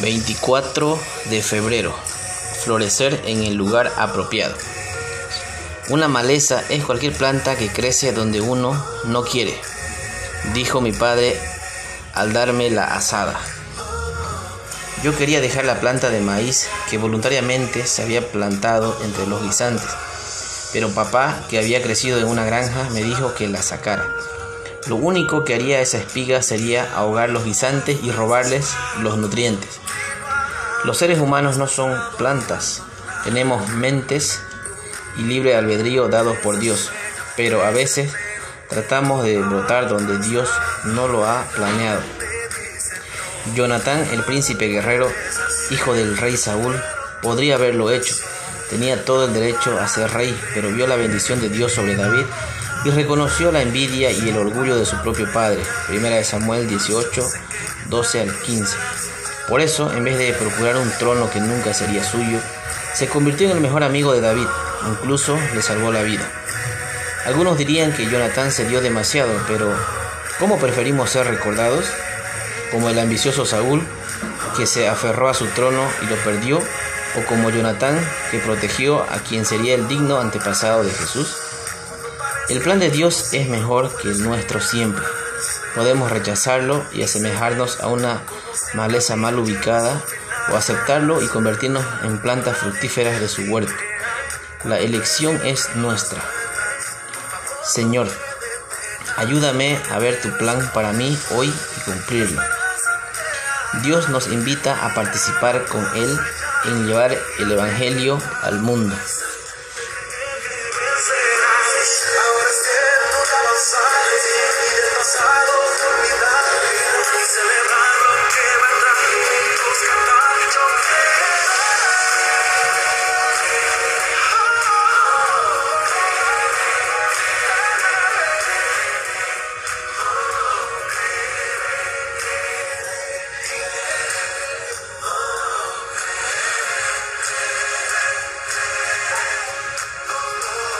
24 de febrero. Florecer en el lugar apropiado. Una maleza es cualquier planta que crece donde uno no quiere, dijo mi padre al darme la asada. Yo quería dejar la planta de maíz que voluntariamente se había plantado entre los guisantes, pero papá, que había crecido en una granja, me dijo que la sacara. Lo único que haría esa espiga sería ahogar los guisantes y robarles los nutrientes. Los seres humanos no son plantas, tenemos mentes y libre albedrío dados por Dios, pero a veces tratamos de brotar donde Dios no lo ha planeado. Jonatán, el príncipe guerrero, hijo del rey Saúl, podría haberlo hecho. Tenía todo el derecho a ser rey, pero vio la bendición de Dios sobre David y reconoció la envidia y el orgullo de su propio padre. Primera de Samuel 18, 12 al 15. Por eso, en vez de procurar un trono que nunca sería suyo, se convirtió en el mejor amigo de David, incluso le salvó la vida. Algunos dirían que Jonatán se dio demasiado, pero ¿cómo preferimos ser recordados? ¿Como el ambicioso Saúl, que se aferró a su trono y lo perdió? ¿O como Jonatán, que protegió a quien sería el digno antepasado de Jesús? El plan de Dios es mejor que el nuestro siempre. Podemos rechazarlo y asemejarnos a una maleza mal ubicada o aceptarlo y convertirnos en plantas fructíferas de su huerto. La elección es nuestra. Señor, ayúdame a ver tu plan para mí hoy y cumplirlo. Dios nos invita a participar con Él en llevar el Evangelio al mundo.